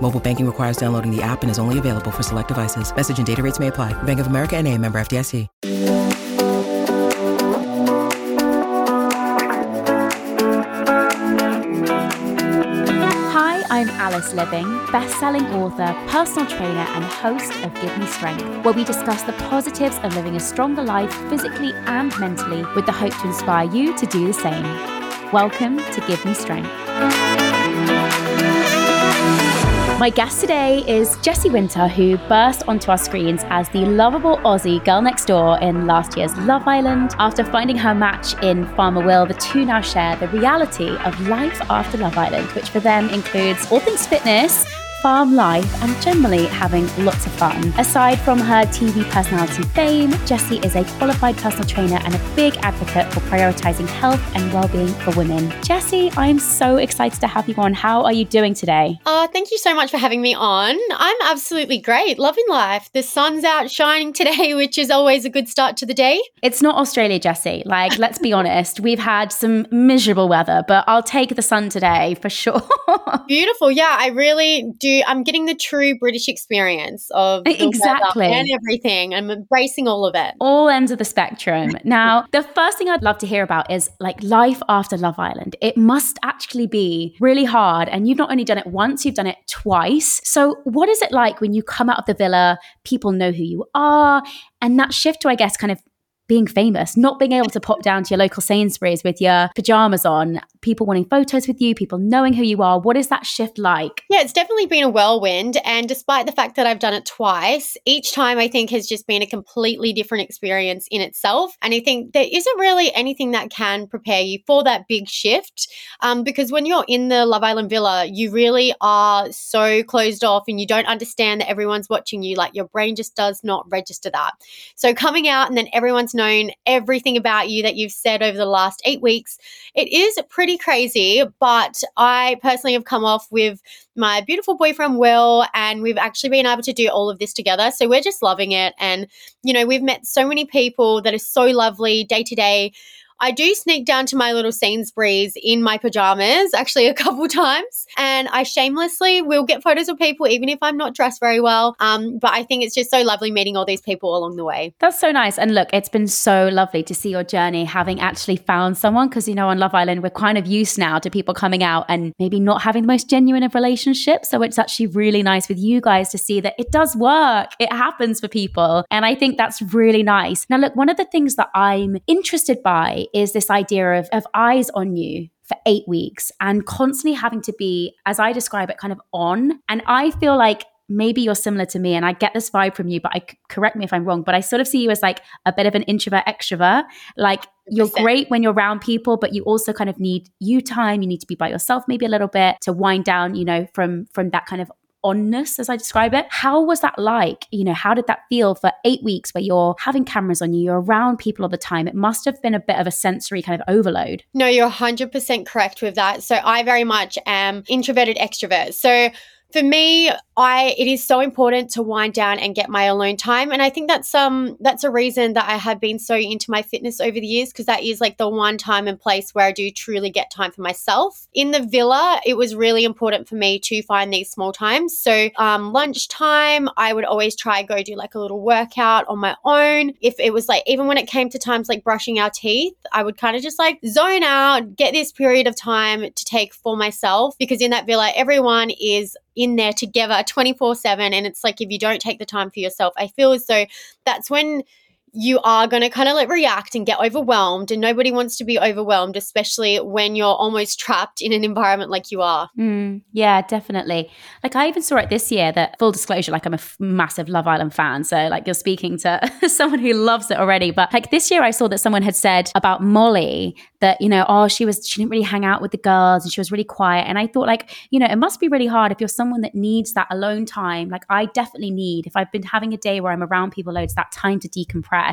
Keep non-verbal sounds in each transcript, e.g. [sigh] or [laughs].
Mobile banking requires downloading the app and is only available for select devices. Message and data rates may apply. Bank of America and a member FDIC. Hi, I'm Alice Liveing, best-selling author, personal trainer, and host of Give Me Strength, where we discuss the positives of living a stronger life physically and mentally with the hope to inspire you to do the same. Welcome to Give Me Strength. My guest today is Jessie Wynter, who burst onto our screens as the lovable Aussie girl next door in last year's Love Island. After finding her match in Farmer Will, the two now share the reality of life after Love Island, which for them includes all things fitness, farm life, and generally having lots of fun. Aside from her TV personality fame, Jessie is a qualified personal trainer and a big advocate for prioritizing health and well-being for women. Jessie, I'm so excited to have you on. How are you doing today? Oh, thank you so much for having me on. I'm absolutely great, loving life. The sun's out shining today, [laughs] which is always a good start to the day. It's not Australia, Jessie. Like, let's be [laughs] honest, we've had some miserable weather, but I'll take the sun today for sure. [laughs] Beautiful. Yeah, I really do. I'm getting the true British experience of Exactly. and everything. I'm embracing all of it. all ends of the spectrum. [laughs] Now, the first thing I'd love to hear about is like life after Love Island. It must actually be really hard. And you've not only done it once, you've done it twice. So, what is it like when you come out of the villa, people know who you are, and that shift to, I guess, kind of being famous, not being able to pop down to your local Sainsbury's with your pajamas on, people wanting photos with you, people knowing who you are. What is that shift like? Yeah, it's definitely been a whirlwind. And despite the fact that I've done it twice, each time I think has just been a completely different experience in itself. And I think there isn't really anything that can prepare you for that big shift. Um, because when you're in the Love Island villa, you really are so closed off and you don't understand that everyone's watching you. Like your brain just does not register that. So coming out and then everyone's known everything about you that you've said over the last eight weeks, it is pretty crazy. But I personally have come off with my beautiful boyfriend Will, and we've actually been able to do all of this together. So we're just loving it. And, you know, we've met so many people that are so lovely day to day. I do sneak down to my little Sainsbury's in my pajamas actually [laughs] a couple times. And I shamelessly will get photos of people, even if I'm not dressed very well. Um, but I think it's just so lovely meeting all these people along the way. That's so nice. And look, it's been so lovely to see your journey having actually found someone. Because, you know, on Love Island, we're kind of used now to people coming out and maybe not having the most genuine of relationships. So it's actually really nice with you guys to see that it does work, it happens for people. And I think that's really nice. Now, look, one of the things that I'm interested by is this idea of, of eyes on you for eight weeks and constantly having to be, as I describe it, kind of on. And I feel like maybe you're similar to me and I get this vibe from you, but I correct me if I'm wrong, but I sort of see you as like a bit of an introvert extrovert. Like you're great when you're around people, but you also kind of need you time. You need to be by yourself maybe a little bit to wind down, you know, from from that kind of onness as I describe it. How was that like? You know, how did that feel for eight weeks where you're having cameras on you, you're around people all the time? It must have been a bit of a sensory kind of overload. No, you're 100% correct with that. So I very much am introverted extrovert. So for me, I it is so important to wind down and get my alone time, and I think that's um that's a reason that I have been so into my fitness over the years because that is like the one time and place where I do truly get time for myself. In the villa, it was really important for me to find these small times. So um, lunchtime, I would always try go do like a little workout on my own. If it was like even when it came to times like brushing our teeth, I would kind of just like zone out, get this period of time to take for myself because in that villa, everyone is in there together 24 7 and it's like if you don't take the time for yourself i feel as though that's when you are going to kind of like react and get overwhelmed and nobody wants to be overwhelmed especially when you're almost trapped in an environment like you are. Mm, yeah definitely. Like i even saw it this year that full disclosure like i'm a f- massive love island fan so like you're speaking to [laughs] someone who loves it already but like this year i saw that someone had said about molly that you know oh she was she didn't really hang out with the girls and she was really quiet and i thought like you know it must be really hard if you're someone that needs that alone time. Like i definitely need if i've been having a day where i'm around people loads that time to decompress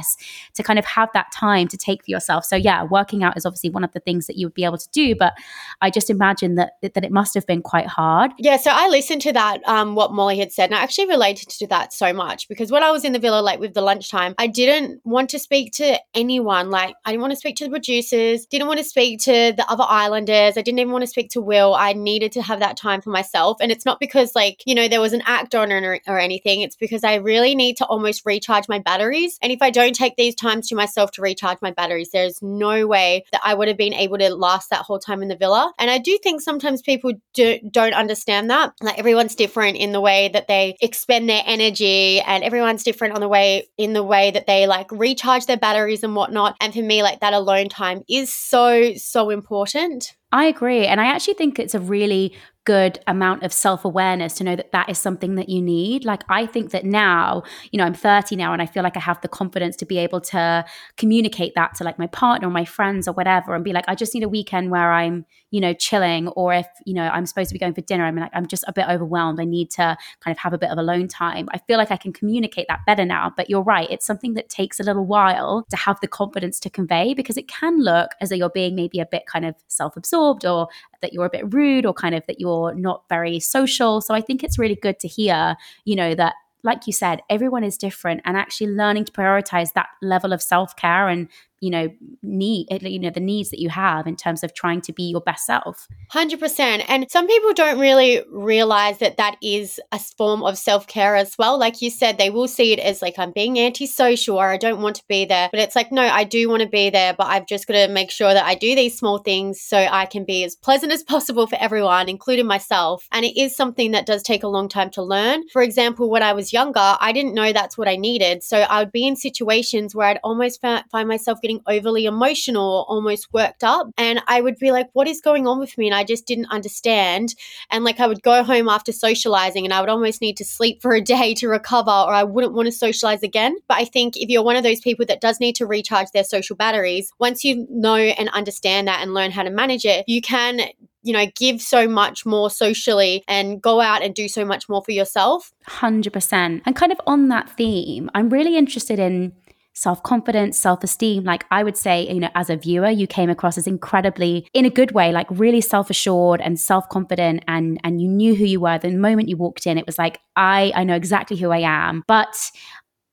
to kind of have that time to take for yourself. So yeah, working out is obviously one of the things that you would be able to do, but I just imagine that that it must have been quite hard. Yeah, so I listened to that um, what Molly had said, and I actually related to that so much because when I was in the villa, like with the lunchtime, I didn't want to speak to anyone. Like I didn't want to speak to the producers, didn't want to speak to the other islanders. I didn't even want to speak to Will. I needed to have that time for myself, and it's not because like you know there was an act on or, or anything. It's because I really need to almost recharge my batteries, and if I don't don't take these times to myself to recharge my batteries, there's no way that I would have been able to last that whole time in the villa. And I do think sometimes people do, don't understand that. Like everyone's different in the way that they expend their energy, and everyone's different on the way in the way that they like recharge their batteries and whatnot. And for me, like that alone time is so, so important. I agree. And I actually think it's a really good amount of self awareness to know that that is something that you need. Like, I think that now, you know, I'm 30 now and I feel like I have the confidence to be able to communicate that to like my partner or my friends or whatever and be like, I just need a weekend where I'm, you know, chilling. Or if, you know, I'm supposed to be going for dinner, I'm like, I'm just a bit overwhelmed. I need to kind of have a bit of alone time. I feel like I can communicate that better now. But you're right. It's something that takes a little while to have the confidence to convey because it can look as though you're being maybe a bit kind of self absorbed or that you're a bit rude or kind of that you're not very social. So I think it's really good to hear, you know, that like you said, everyone is different and actually learning to prioritize that level of self care and you know need you know the needs that you have in terms of trying to be your best self. 100% and some people don't really realize that that is a form of self-care as well. Like you said they will see it as like i'm being antisocial or i don't want to be there. But it's like no i do want to be there but i've just got to make sure that i do these small things so i can be as pleasant as possible for everyone including myself. And it is something that does take a long time to learn. For example when i was younger i didn't know that's what i needed. So i would be in situations where i'd almost find myself getting getting overly emotional or almost worked up. And I would be like, what is going on with me? And I just didn't understand. And like I would go home after socializing and I would almost need to sleep for a day to recover or I wouldn't want to socialize again. But I think if you're one of those people that does need to recharge their social batteries, once you know and understand that and learn how to manage it, you can you know, give so much more socially and go out and do so much more for yourself. 100%. And kind of on that theme, I'm really interested in self confidence, self esteem. Like I would say, you know, as a viewer, you came across as incredibly, in a good way, like really self assured and self confident, and and you knew who you were. The moment you walked in, it was like I I know exactly who I am. But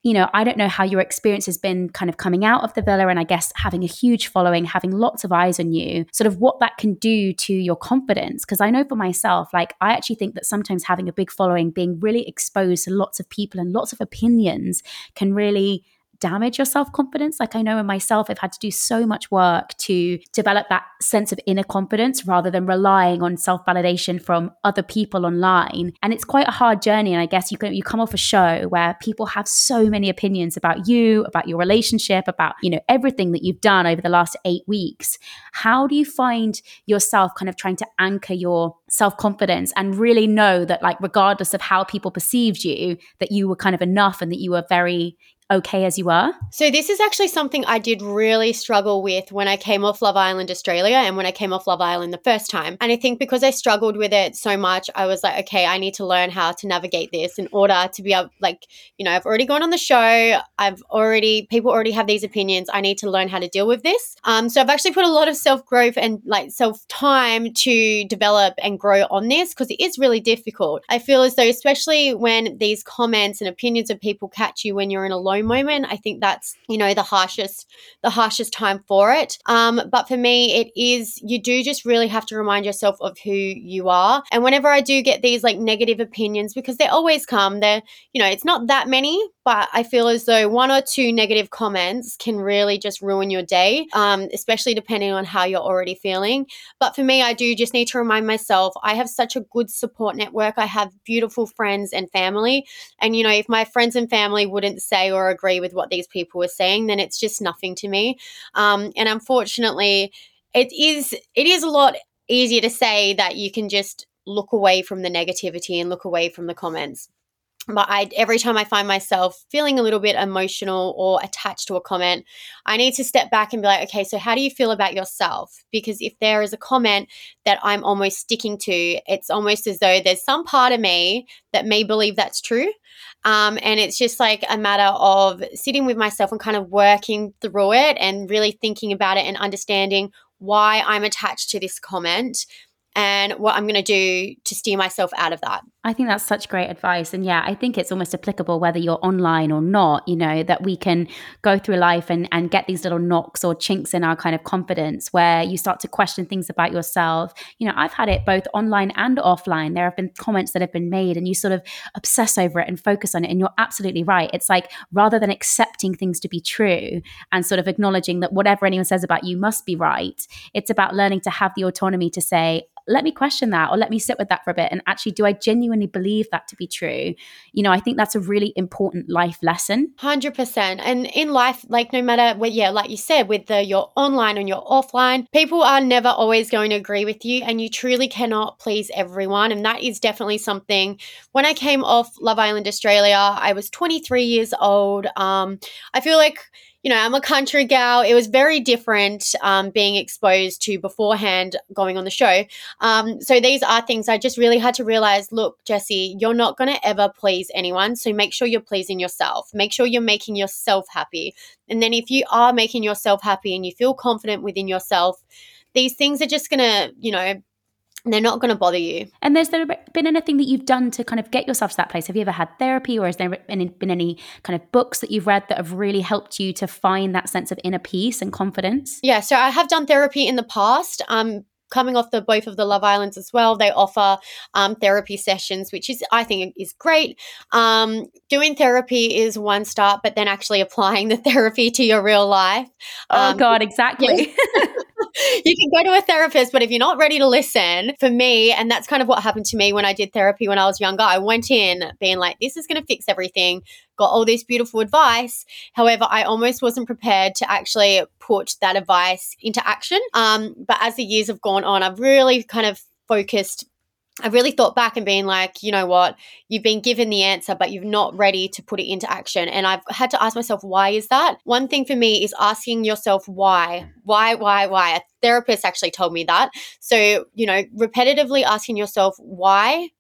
you know, I don't know how your experience has been kind of coming out of the villa and I guess having a huge following, having lots of eyes on you, sort of what that can do to your confidence. Because I know for myself, like, I actually think that sometimes having a big following, being really exposed to lots of people and lots of opinions can really damage your self confidence. Like I know in myself, I've had to do so much work to develop that sense of inner confidence rather than relying on self validation from other people online. And it's quite a hard journey. And I guess you can you come off a show where people have so many opinions about you, about your relationship, about you know everything that you've done over the last eight weeks. How do you find yourself kind of trying to anchor your self confidence and really know that like regardless of how people perceived you, that you were kind of enough and that you were very okay as you are? So, this is actually something I did really struggle with when I came off Love Island Australia and when I came off Love Island the first time. And I think because I struggled with it so much, I was like, okay, I need to learn how to navigate this in order to be able, like, you know, I've already gone on the show. I've already, people already have these opinions. I need to learn how to deal with this. Um, so, I've actually put a lot of self growth and like self time to develop and grow on this because it is really difficult. I feel as though, especially when these comments and opinions of people catch you when you're in a low moment. I think that's, you know, the harshest, the harshest time for it. Um, but for me, it is, you do just really have to remind yourself of who you are. And whenever I do get these like negative opinions, because they always come, they're, you know, it's not that many, but I feel as though one or two negative comments can really just ruin your day, um, especially depending on how you're already feeling. But for me, I do just need to remind myself I have such a good support network. I have beautiful friends and family. And, you know, if my friends and family wouldn't say or agree with what these people were saying, then it's just nothing to me. Um, and unfortunately, it is it is a lot easier to say that you can just look away from the negativity and look away from the comments but I every time I find myself feeling a little bit emotional or attached to a comment, I need to step back and be like, okay, so how do you feel about yourself? Because if there is a comment that I'm almost sticking to, it's almost as though there's some part of me that may believe that's true. Um, and it's just like a matter of sitting with myself and kind of working through it and really thinking about it and understanding why I'm attached to this comment and what I'm going to do to steer myself out of that. I think that's such great advice. And yeah, I think it's almost applicable whether you're online or not, you know, that we can go through life and, and get these little knocks or chinks in our kind of confidence where you start to question things about yourself. You know, I've had it both online and offline. There have been comments that have been made and you sort of obsess over it and focus on it. And you're absolutely right. It's like rather than accepting things to be true and sort of acknowledging that whatever anyone says about you must be right, it's about learning to have the autonomy to say, let me question that or let me sit with that for a bit and actually do i genuinely believe that to be true you know i think that's a really important life lesson. 100% and in life like no matter what yeah like you said with the you're online and you're offline people are never always going to agree with you and you truly cannot please everyone. And that is definitely something. When i came off love island australia i was 23 years old. Um i feel like you know, I'm a country gal. It was very different um, being exposed to beforehand going on the show. Um, so these are things I just really had to realize look, Jessie, you're not going to ever please anyone. So make sure you're pleasing yourself. Make sure you're making yourself happy. And then if you are making yourself happy and you feel confident within yourself, these things are just going to, you know, they're not going to bother you. And there's there been anything that you've done to kind of get yourself to that place? Have you ever had therapy, or has there been, been any kind of books that you've read that have really helped you to find that sense of inner peace and confidence? Yeah, so I have done therapy in the past. Um, coming off the both of the Love Islands as well, they offer um, therapy sessions, which is I think is great. Um, doing therapy is one start, but then actually [laughs] applying the therapy to your real life. oh um, God, exactly. [laughs] [laughs] you can go to a therapist, but if you're not ready to listen, for me, and that's kind of what happened to me when I did therapy when I was younger, I went in being like, this is going to fix everything, got all this beautiful advice. However, I almost wasn't prepared to actually put that advice into action. Um, but as the years have gone on, I've really kind of focused I really thought back and being like, you know what, you've been given the answer, but you're not ready to put it into action. And I've had to ask myself, why is that? One thing for me is asking yourself why, why, why, why. A therapist actually told me that. So, you know, repetitively asking yourself why,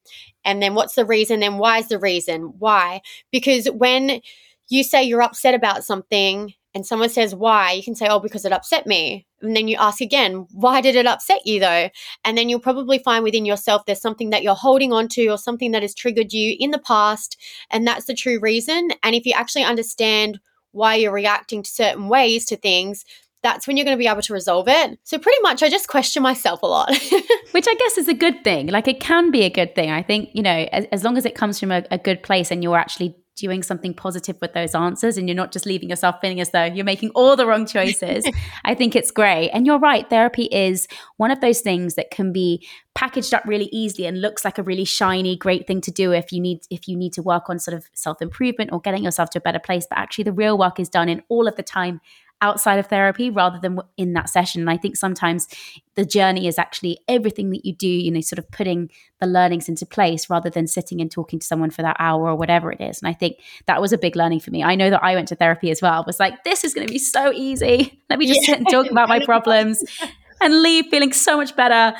and then what's the reason, then why is the reason? Why? Because when you say you're upset about something and someone says why, you can say, oh, because it upset me. And then you ask again, why did it upset you though? And then you'll probably find within yourself there's something that you're holding on to or something that has triggered you in the past. And that's the true reason. And if you actually understand why you're reacting to certain ways to things, that's when you're going to be able to resolve it. So pretty much I just question myself a lot. [laughs] Which I guess is a good thing. Like it can be a good thing. I think, you know, as, as long as it comes from a, a good place and you're actually doing something positive with those answers and you're not just leaving yourself feeling as though you're making all the wrong choices. [laughs] I think it's great. And you're right, therapy is one of those things that can be packaged up really easily and looks like a really shiny great thing to do if you need if you need to work on sort of self-improvement or getting yourself to a better place, but actually the real work is done in all of the time outside of therapy rather than in that session. And I think sometimes the journey is actually everything that you do, you know, sort of putting the learnings into place rather than sitting and talking to someone for that hour or whatever it is. And I think that was a big learning for me. I know that I went to therapy as well. I was like, this is going to be so easy. Let me just yeah. sit and talk [laughs] about my problems [laughs] and leave feeling so much better.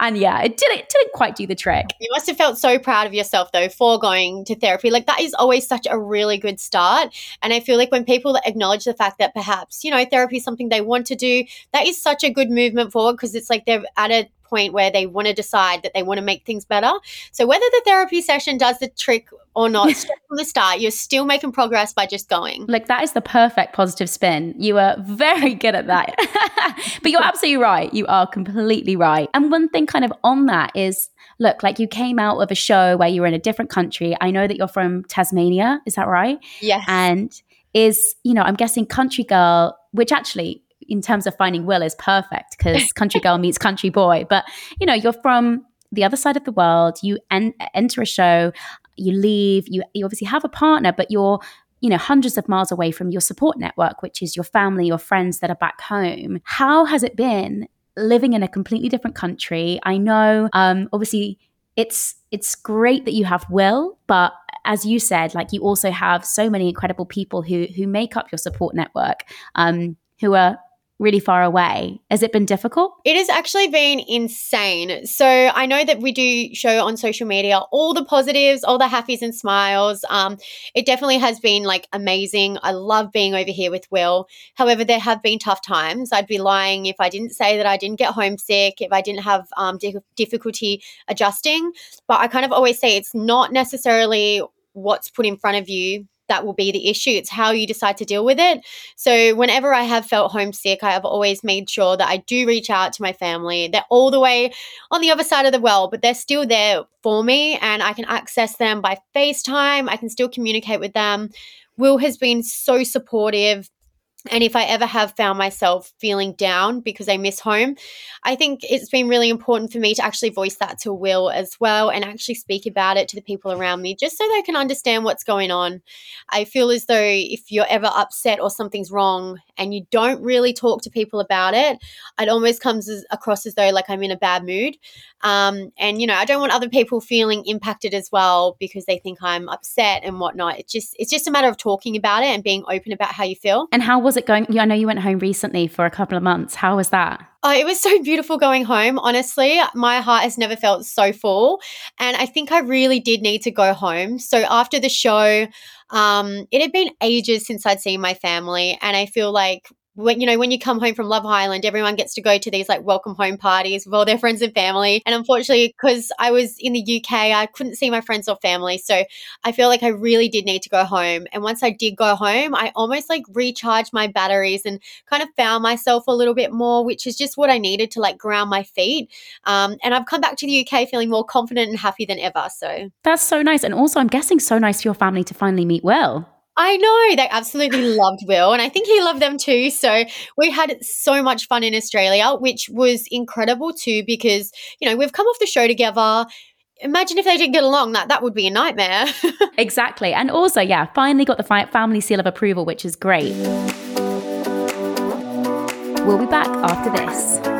And yeah, it didn't didn't quite do the trick. You must have felt so proud of yourself though for going to therapy. Like that is always such a really good start. And I feel like when people acknowledge the fact that perhaps, you know, therapy is something they want to do, that is such a good movement forward because it's like they're at a point where they want to decide that they want to make things better. So whether the therapy session does the trick or not, [laughs] from the start, you're still making progress by just going. Like that is the perfect positive spin. You are very good at that. [laughs] but you're absolutely right. You are completely right. And one thing kind of on that is look, like you came out of a show where you were in a different country. I know that you're from Tasmania, is that right? Yes. And is, you know, I'm guessing Country Girl, which actually in terms of finding Will is perfect because [laughs] country girl meets country boy. But you know, you're from the other side of the world. You en- enter a show, you leave. You you obviously have a partner, but you're you know hundreds of miles away from your support network, which is your family, your friends that are back home. How has it been living in a completely different country? I know, um, obviously. It's it's great that you have Will, but as you said, like you also have so many incredible people who who make up your support network, um, who are really far away. Has it been difficult? It has actually been insane. So I know that we do show on social media all the positives, all the happies and smiles. Um, it definitely has been like amazing. I love being over here with Will. However, there have been tough times. I'd be lying if I didn't say that I didn't get homesick, if I didn't have um, difficulty adjusting. But I kind of always say it's not necessarily what's put in front of you that will be the issue. It's how you decide to deal with it. So, whenever I have felt homesick, I have always made sure that I do reach out to my family. They're all the way on the other side of the world, but they're still there for me, and I can access them by FaceTime. I can still communicate with them. Will has been so supportive and if I ever have found myself feeling down because I miss home, I think it's been really important for me to actually voice that to Will as well and actually speak about it to the people around me just so they can understand what's going on. I feel as though if you're ever upset or something's wrong and you don't really talk to people about it, it almost comes as, across as though like I'm in a bad mood. Um, and you know, I don't want other people feeling impacted as well because they think I'm upset and whatnot. It's just it's just a matter of talking about it and being open about how you feel. And how was it going? I know you went home recently for a couple of months. How was that? Oh, it was so beautiful going home. Honestly, my heart has never felt so full. And I think I really did need to go home. So after the show, um, it had been ages since I'd seen my family. And I feel like when you know when you come home from Love Island, everyone gets to go to these like welcome home parties with all their friends and family. And unfortunately, because I was in the UK, I couldn't see my friends or family. So I feel like I really did need to go home. And once I did go home, I almost like recharged my batteries and kind of found myself a little bit more, which is just what I needed to like ground my feet. Um, and I've come back to the UK feeling more confident and happy than ever. So that's so nice. And also, I'm guessing so nice for your family to finally meet Will. I know they absolutely loved Will, and I think he loved them too. So we had so much fun in Australia, which was incredible too, because you know we've come off the show together. Imagine if they didn't get along; that that would be a nightmare. [laughs] exactly, and also, yeah, finally got the family seal of approval, which is great. We'll be back after this.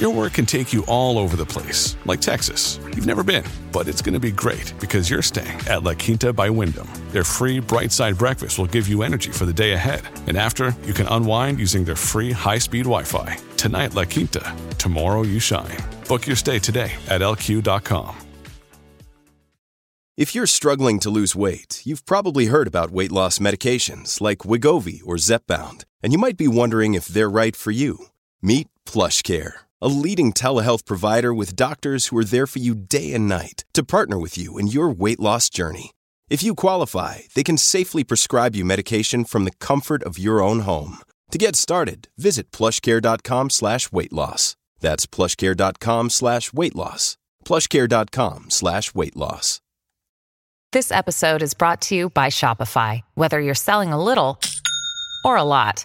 Your work can take you all over the place, like Texas. You've never been, but it's going to be great because you're staying at La Quinta by Wyndham. Their free bright side breakfast will give you energy for the day ahead. And after, you can unwind using their free high speed Wi Fi. Tonight, La Quinta. Tomorrow, you shine. Book your stay today at lq.com. If you're struggling to lose weight, you've probably heard about weight loss medications like Wegovy or Zepbound, and you might be wondering if they're right for you. Meet PlushCare, a leading telehealth provider with doctors who are there for you day and night to partner with you in your weight loss journey. If you qualify, they can safely prescribe you medication from the comfort of your own home. To get started, visit plushcare.com slash weight loss. That's plushcare.com slash weight loss. plushcare.com slash weight loss. This episode is brought to you by Shopify. Whether you're selling a little or a lot,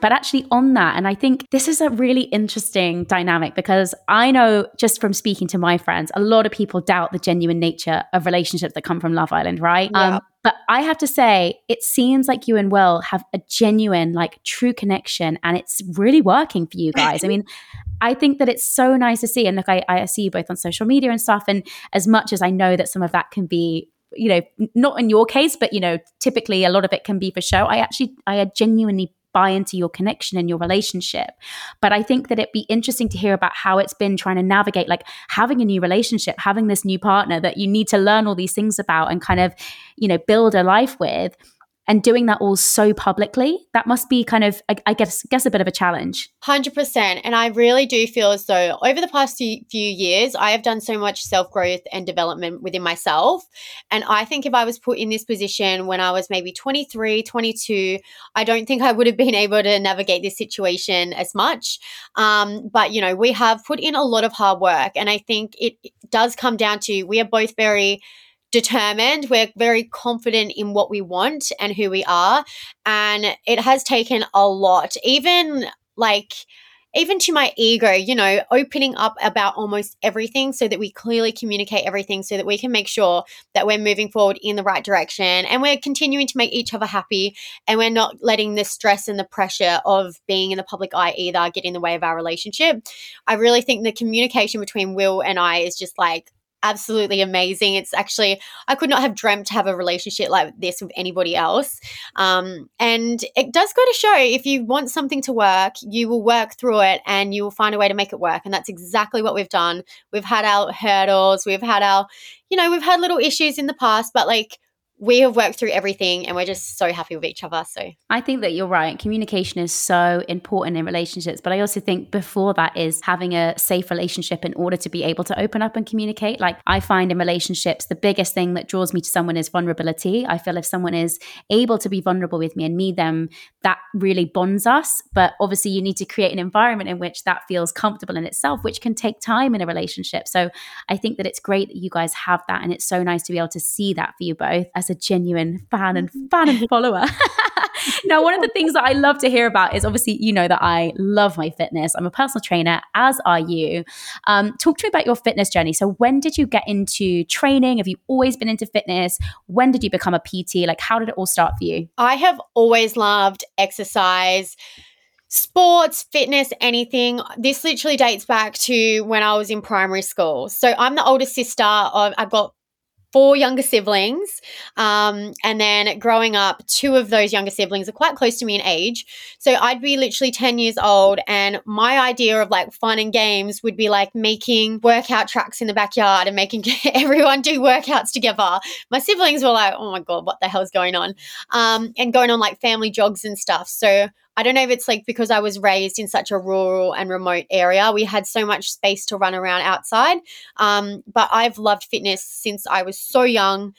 But actually, on that, and I think this is a really interesting dynamic because I know just from speaking to my friends, a lot of people doubt the genuine nature of relationships that come from Love Island, right? Yeah. Um, but I have to say, it seems like you and Will have a genuine, like true connection, and it's really working for you guys. I mean, [laughs] I think that it's so nice to see. And look, I, I see you both on social media and stuff. And as much as I know that some of that can be you know not in your case but you know typically a lot of it can be for show i actually i genuinely buy into your connection and your relationship. But i think that it'd be interesting to hear about how it's been trying to navigate like having a new relationship having this new partner that you need to learn all these things about and kind of you know build a life with and doing that all so publicly that must be kind of i, guess guess a bit of a challenge 100%. And I really do feel as though over the past few, few years, I have done so much self growth and development within myself. And I think if I was put in this position when I was maybe 23, 22, I don't think I would have been [laughs] able to navigate this situation as much. Um, but, you know, we have put in a lot of hard work. And I think it does come down to we are both very determined. We're very confident in what we want and who we are. And it has taken a lot, even like, even to my ego, you know, opening up about almost everything so that we clearly communicate everything so that we can make sure that we're moving forward in the right direction and we're continuing to make each other happy and we're not letting the stress and the pressure of being in the public eye either get in the way of our relationship. I really think the communication between Will and I is just like absolutely amazing. It's actually, I could not have dreamt to have a relationship like this with anybody else. Um, and it does go to show if you want something to work, you will work through it and you will find a way to make it work. And that's exactly what we've done. We've had our hurdles, we've had our, you know, we've had little issues in the past, but like, we have worked through everything and we're just so happy with each other. So I think that you're right. Communication is so important in relationships, but I also think before that is having a safe relationship in order to be able to open up and communicate. Like I find in relationships, the biggest thing that draws me to someone is vulnerability. I feel if someone is able to be vulnerable with me and me them, that really bonds us. But obviously, you need to create an environment in which that feels comfortable in itself, which can take time in a relationship. So I think that it's great that you guys have that, and it's so nice to be able to see that for you both as a genuine fan and fan and follower. [laughs] now, one of the things that I love to hear about is obviously, you know, that I love my fitness. I'm a personal trainer, as are you. Um, talk to me about your fitness journey. So, when did you get into training? Have you always been into fitness? When did you become a PT? Like, how did it all start for you? I have always loved exercise sports, fitness, anything. This literally dates back to when I was in primary school. So I'm the older sister of I've got four younger siblings. Um, and then growing up, two of those younger siblings are quite close to me in age. So I'd be literally 10 years old. And my idea of like fun and games would be like making workout tracks in the backyard and making [laughs] everyone do workouts together. My siblings were like, oh my God, what the hell's going on? Um, and going on like family jogs and stuff. So I don't know if it's like because I was raised in such a rural and remote area, we had so much space to run around outside. Um, but I've loved fitness since I was so young.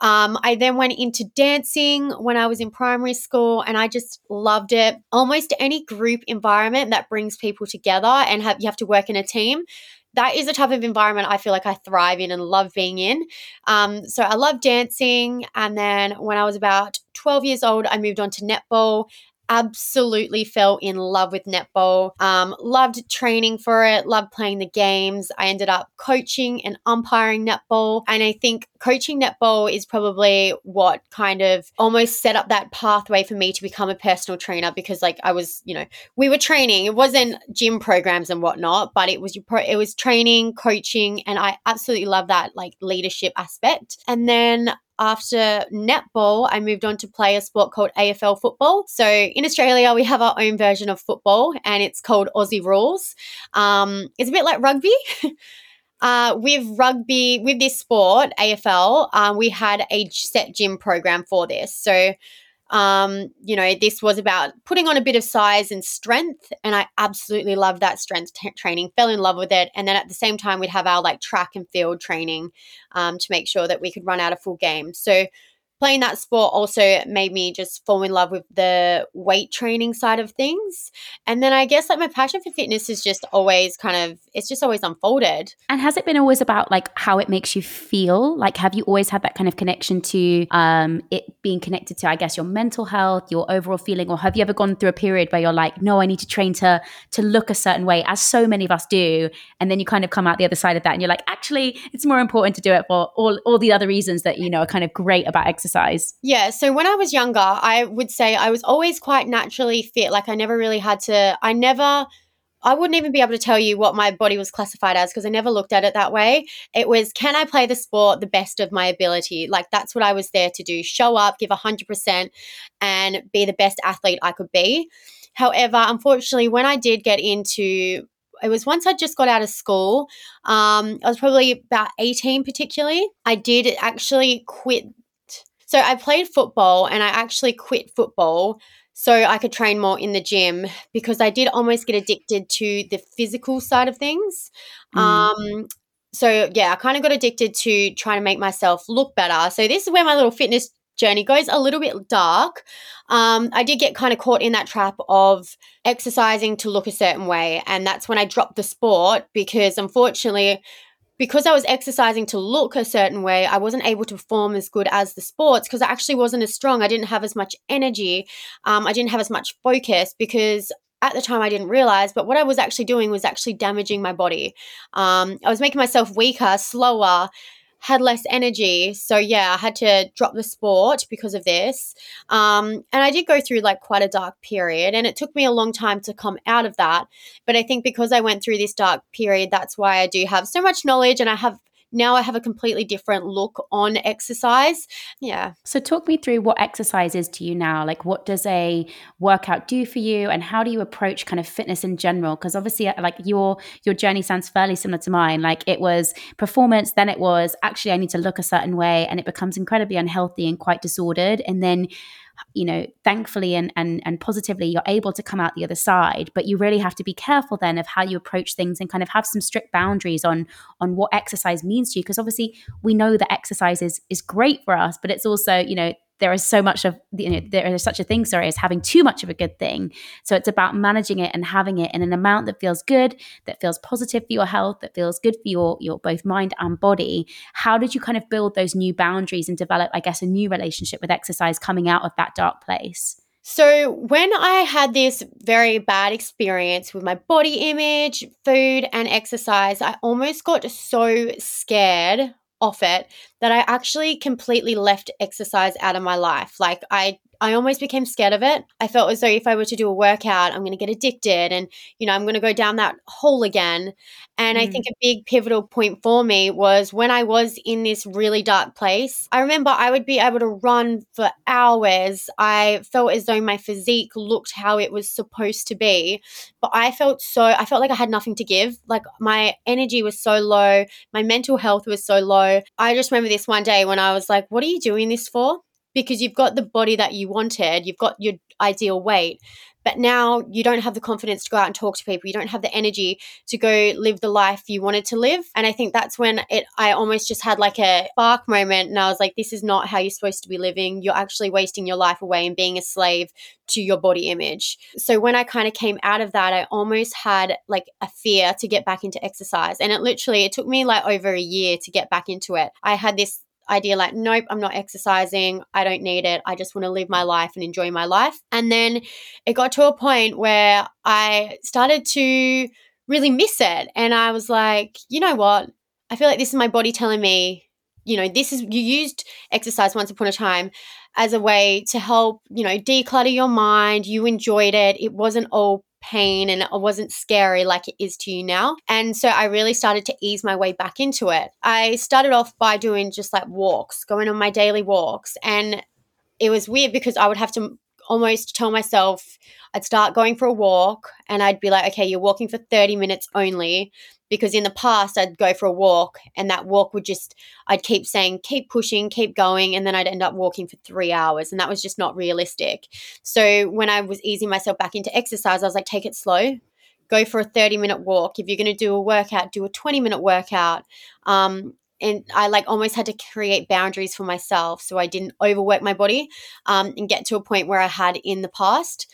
Um, I then went into dancing when I was in primary school and I just loved it. Almost any group environment that brings people together and have, you have to work in a team. That is a type of environment I feel like I thrive in and love being in. Um, so I love dancing. And then when I was about 12 years old, I moved on to netball absolutely fell in love with netball. Um, loved training for it, loved playing the games. I ended up coaching and umpiring netball. And I think coaching netball is probably what kind of almost set up that pathway for me to become a personal trainer because, like, I was, you know, we were training. It wasn't gym programs and whatnot, but it was it was training, coaching, and I absolutely love that like leadership aspect. And then after netball, I moved on to play a sport called AFL football. So in Australia, we have our own version of football and it's called Aussie Rules. Um, it's a bit like rugby. [laughs] Uh, with rugby, with this sport, AFL, um, we had a set gym program for this. So um, you know, this was about putting on a bit of size and strength, and I absolutely loved that strength t- training. Fell in love with it, and then at the same time, we'd have our like track and field training um, to make sure that we could run out a full game. So playing that sport also made me just fall in love with the weight training side of things. And then I guess like my passion for fitness is just always kind of it's just always unfolded. And has it been always about like how it makes you feel? Like have you always had that kind of connection to um it being connected to I guess your mental health, your overall feeling or have you ever gone through a period where you're like no, I need to train to to look a certain way as so many of us do and then you kind of come out the other side of that and you're like actually it's more important to do it for all all the other reasons that you know are kind of great about exercise exercise? Yeah. So when I was younger, I would say I was always quite naturally fit. Like I never really had to, I never, I wouldn't even be able to tell you what my body was classified as because I never looked at it that way. It was, can I play the sport the best of my ability? Like that's what I was there to do show up, give 100%, and be the best athlete I could be. However, unfortunately, when I did get into it was once I just got out of school. Um, I was probably about 18, particularly. I did actually quit so I played football and I actually quit football so I could train more in the gym because I did almost get addicted to the physical side of things. Mm. Um, so yeah, I kind of got addicted to trying to make myself look better. So this is where my little fitness journey goes a little bit dark. Um, I did get kind of caught in that trap of exercising to look a certain way, and that's when I dropped the sport because unfortunately because I was exercising to look a certain way, I wasn't able to perform as good as the sports because I actually wasn't as strong. I didn't have as much energy. Um, I didn't have as much focus because at the time I didn't realize, but what I was actually doing was actually damaging my body. Um, I was making myself weaker, slower, had less energy. So yeah, I had to drop the sport because of this. Um, and I did go through like quite a dark period, and it took me a long time to come out of that. But I think because I went through this dark period, that's why I do have so much knowledge, and I have now I have a completely different look on exercise. Yeah. So talk me through what exercise is to you now. Like what does a workout do for you and how do you approach kind of fitness in general? Because obviously uh, like your your journey sounds fairly similar to mine. Like it was performance, then it was actually I need to look a certain way and it becomes incredibly unhealthy and quite disordered. And then you know thankfully and and and positively you're able to come out the other side. But you really have to be careful then of how you approach things and kind of have some strict boundaries on on what exercise means to you. Because obviously we know that exercise is is great for us but it's also you know there is so much of you know there is such a thing sorry as having too much of a good thing. So it's about managing it and having it in an amount that feels good that feels positive for your health that feels good for your your both mind and body. How did you kind of build those new boundaries and develop i guess a new relationship with exercise coming out of that dark place? So, when I had this very bad experience with my body image, food, and exercise, I almost got so scared off it that I actually completely left exercise out of my life. Like, I I almost became scared of it. I felt as though if I were to do a workout, I'm going to get addicted and, you know, I'm going to go down that hole again. And mm. I think a big pivotal point for me was when I was in this really dark place. I remember I would be able to run for hours. I felt as though my physique looked how it was supposed to be. But I felt so, I felt like I had nothing to give. Like my energy was so low, my mental health was so low. I just remember this one day when I was like, what are you doing this for? Because you've got the body that you wanted, you've got your ideal weight, but now you don't have the confidence to go out and talk to people. You don't have the energy to go live the life you wanted to live. And I think that's when it I almost just had like a spark moment and I was like this is not how you're supposed to be living. You're actually wasting your life away and being a slave to your body image. So when I kind of came out of that, I almost had like a fear to get back into exercise. And it literally it took me like over a year to get back into it. I had this idea like, nope, I'm not exercising. I don't need it. I just want to live my life and enjoy my life. And then it got to a point where I started to really miss it. And I was like, you know what? I feel like this is my body telling me, you know, this is, you used exercise once upon a time as a way to help, you know, declutter your mind. You enjoyed it. It wasn't all pain and it wasn't scary like it is to you now. And so I really started to ease my way back into it. I started off by doing just like walks, going on my daily walks. And it was weird because I would have to almost tell myself I'd start going for a walk and I'd be like, okay, you're walking for 30 minutes only because in the past I'd go for a walk and that walk would just I'd keep saying keep pushing keep going and then I'd end up walking for 3 hours and that was just not realistic. So when I was easing myself back into exercise I was like take it slow. Go for a 30 minute walk. If you're going to do a workout, do a 20 minute workout. Um, and I like almost had to create boundaries for myself so I didn't overwork my body um, and get to a point where I had in the past.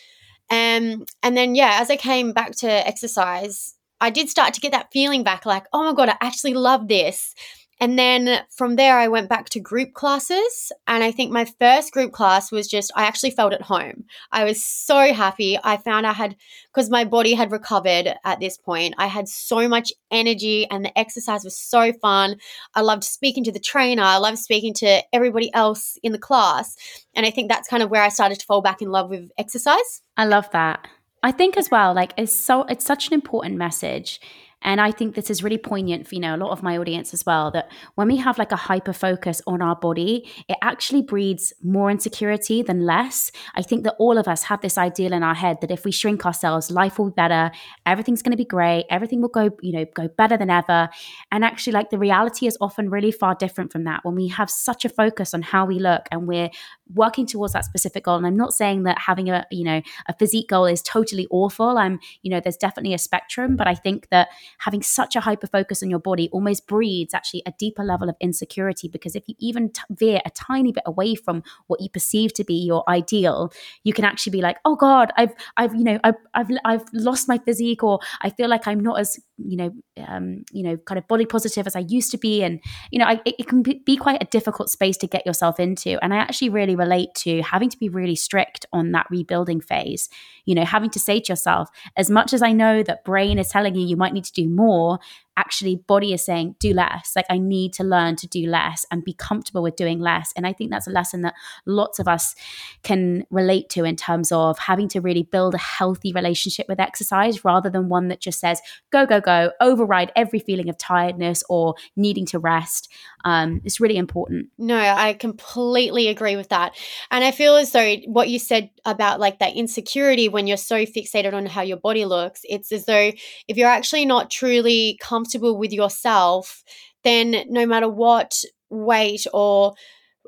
Um, and then, yeah, as I came back to exercise, I did start to get that feeling back like, oh my God, I actually love this. And then from there, I went back to group classes. And I think my first group class was just, I actually felt at home. I was so happy. I found I had, because my body had recovered at this point, I had so much energy and the exercise was so fun. I loved speaking to the trainer. I loved speaking to everybody else in the class. And I think that's kind of where I started to fall back in love with exercise. I love that. I think as well, like it's so it's such an important message and I think this is really poignant for, you know, a lot of my audience as well that when we have like a hyper focus on our body, it actually breeds more insecurity than less. I think that all of us have this ideal in our head that if we shrink ourselves, life will be better, everything's going to be great, everything will go, you know, go better than ever. And actually, like the reality is often really far different from that when we have such a focus on how we look and we're working towards that specific goal. And I'm not saying that having a, you know, a physique goal is totally awful. I'm, you know, there's definitely a spectrum, but I think that having such a hyper focus on your body almost breeds actually a deeper level of insecurity because if you even t- veer a tiny bit away from what you perceive to be your ideal, you can actually be like, oh God, I've, I've, you know, I've, I've, I've lost my physique or I feel like I'm not as, you know, um, you know, kind of body positive as I used to be. And, you know, I, it, it can be quite a difficult space to get yourself into. And I actually really relate to having to be really strict on that rebuilding phase, you know, having to say to yourself, as much as I know that brain is telling you you might need to do more, actually body is saying do less. Like i need to learn to do less and be comfortable with doing less. And i think that's a lesson that lots of us can relate to in terms of having to really build a healthy relationship with exercise rather than one that just says go go go override every feeling of tiredness or needing to rest um, it's really important no i completely agree with that and i feel as though what you said about like that insecurity when you're so fixated on how your body looks it's as though if you're actually not truly comfortable with yourself, then no matter what weight or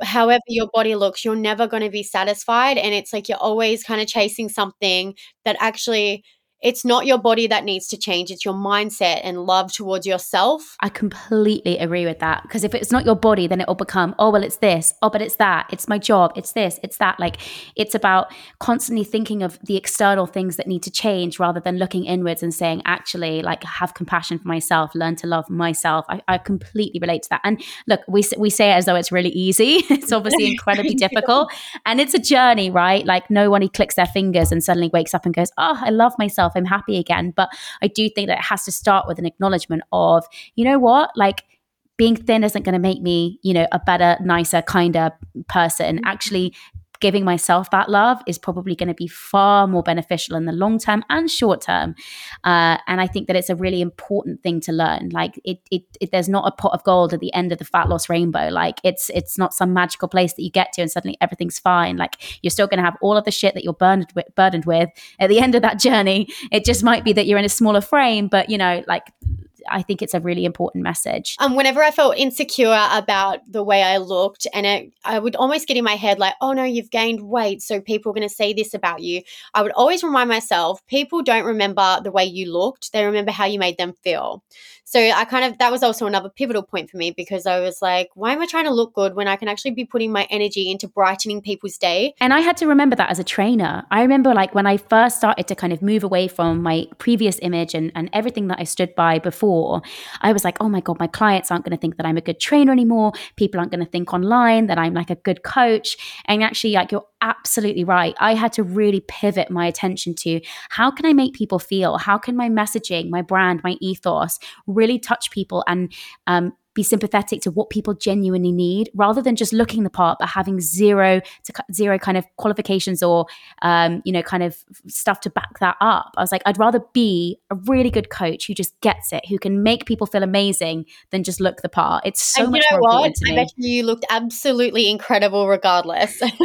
however your body looks, you're never going to be satisfied. And it's like you're always kind of chasing something that actually it's not your body that needs to change, it's your mindset and love towards yourself. I completely agree with that because if it's not your body, then it will become, oh, well, it's this, oh, but it's that, it's my job, it's this, it's that. Like it's about constantly thinking of the external things that need to change rather than looking inwards and saying, actually, like have compassion for myself, learn to love myself. I, I completely relate to that. And look, we, we say it as though it's really easy. [laughs] it's obviously [laughs] incredibly difficult. And it's a journey, right? Like no one clicks their fingers and suddenly wakes up and goes, oh, I love myself. I'm happy again. But I do think that it has to start with an acknowledgement of, you know what? Like, being thin isn't going to make me, you know, a better, nicer, kinder person. Mm-hmm. Actually, giving myself that love is probably going to be far more beneficial in the long term and short term. Uh, and I think that it's a really important thing to learn. Like it, it, it, there's not a pot of gold at the end of the fat loss rainbow. Like it's, it's not some magical place that you get to and suddenly everything's fine. Like you're still going to have all of the shit that you're burdened with, burdened with at the end of that journey. It just might be that you're in a smaller frame, but you know, like I think it's a really important message. Um, whenever I felt insecure about the way I looked, and it, I would almost get in my head like, oh no, you've gained weight, so people are going to say this about you. I would always remind myself, people don't remember the way you looked, they remember how you made them feel. So I kind of, that was also another pivotal point for me because I was like, why am I trying to look good when I can actually be putting my energy into brightening people's day? And I had to remember that as a trainer. I remember like when I first started to kind of move away from my previous image and, and everything that I stood by before, I was like, oh my God, my clients aren't going to think that I'm a good trainer anymore. People aren't going to think online that I'm like a good coach. And actually, like, you're absolutely right. I had to really pivot my attention to how can I make people feel? How can my messaging, my brand, my ethos really touch people and um, be sympathetic to what people genuinely need rather than just looking the part but having zero to zero kind of qualifications or um, you know kind of stuff to back that up. I was like i'd rather be a really good coach who just gets it who can make people feel amazing than just look the part. It's so and much you know more what? i bet you looked absolutely incredible regardless. [laughs] [laughs]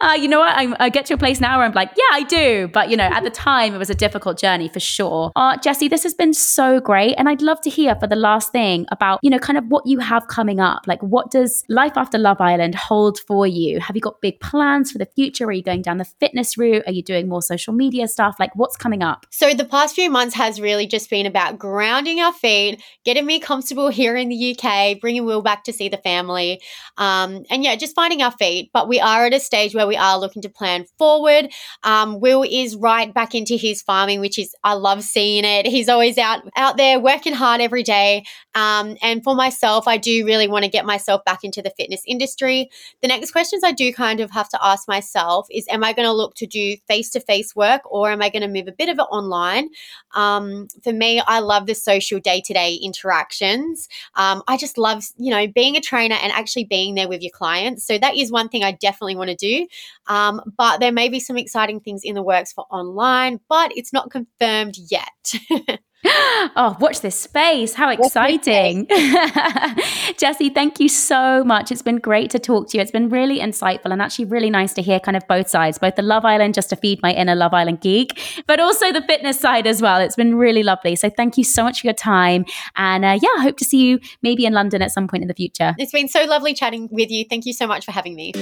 Uh, you know what? I, I, get to a place now where i'm like yeah i do. But you know at the [laughs] time it was a difficult journey for sure. Uh, jessie this has been so great and i'd love to hear for the last thing about you know, kind of what you have coming up. Like, what does life after Love Island hold for you? Have you got big plans for the future? Are you going down the fitness route? Are you doing more social media stuff? Like, what's coming up? So, the past few months has really just been about grounding our feet, getting me comfortable here in the UK, bringing Will back to see the family. Um, and yeah, just finding our feet. But we are at a stage where we are looking to plan forward. Um, Will is right back into his farming, which is, I love seeing it. He's always out, out there working hard every day. Um, and and for myself, I do really want to get myself back into the fitness industry. The next questions I do kind of have to ask myself is Am I going to look to do face to face work or am I going to move a bit of it online? Um, for me, I love the social day to day interactions. Um, I just love, you know, being a trainer and actually being there with your clients. So that is one thing I definitely want to do. Um, but there may be some exciting things in the works for online, but it's not confirmed yet. [laughs] [gasps] oh, watch this space. How exciting. [laughs] Jessie, thank you so much. It's been great to talk to you. It's been really insightful and actually really nice to hear kind of both sides, both the Love Island, just to feed my inner Love Island geek, but also the fitness side as well. It's been really lovely. So thank you so much for your time. And uh, yeah, I hope to see you maybe in London at some point in the future. It's been so lovely chatting with you. Thank you so much for having me.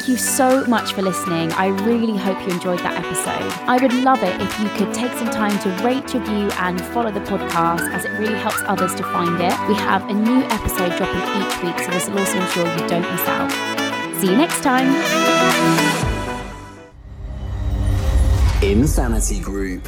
Thank you so much for listening. I really hope you enjoyed that episode. I would love it if you could take some time to rate, review, and follow the podcast as it really helps others to find it. We have a new episode dropping each week, so this will also ensure you don't miss out. See you next time. Insanity Group.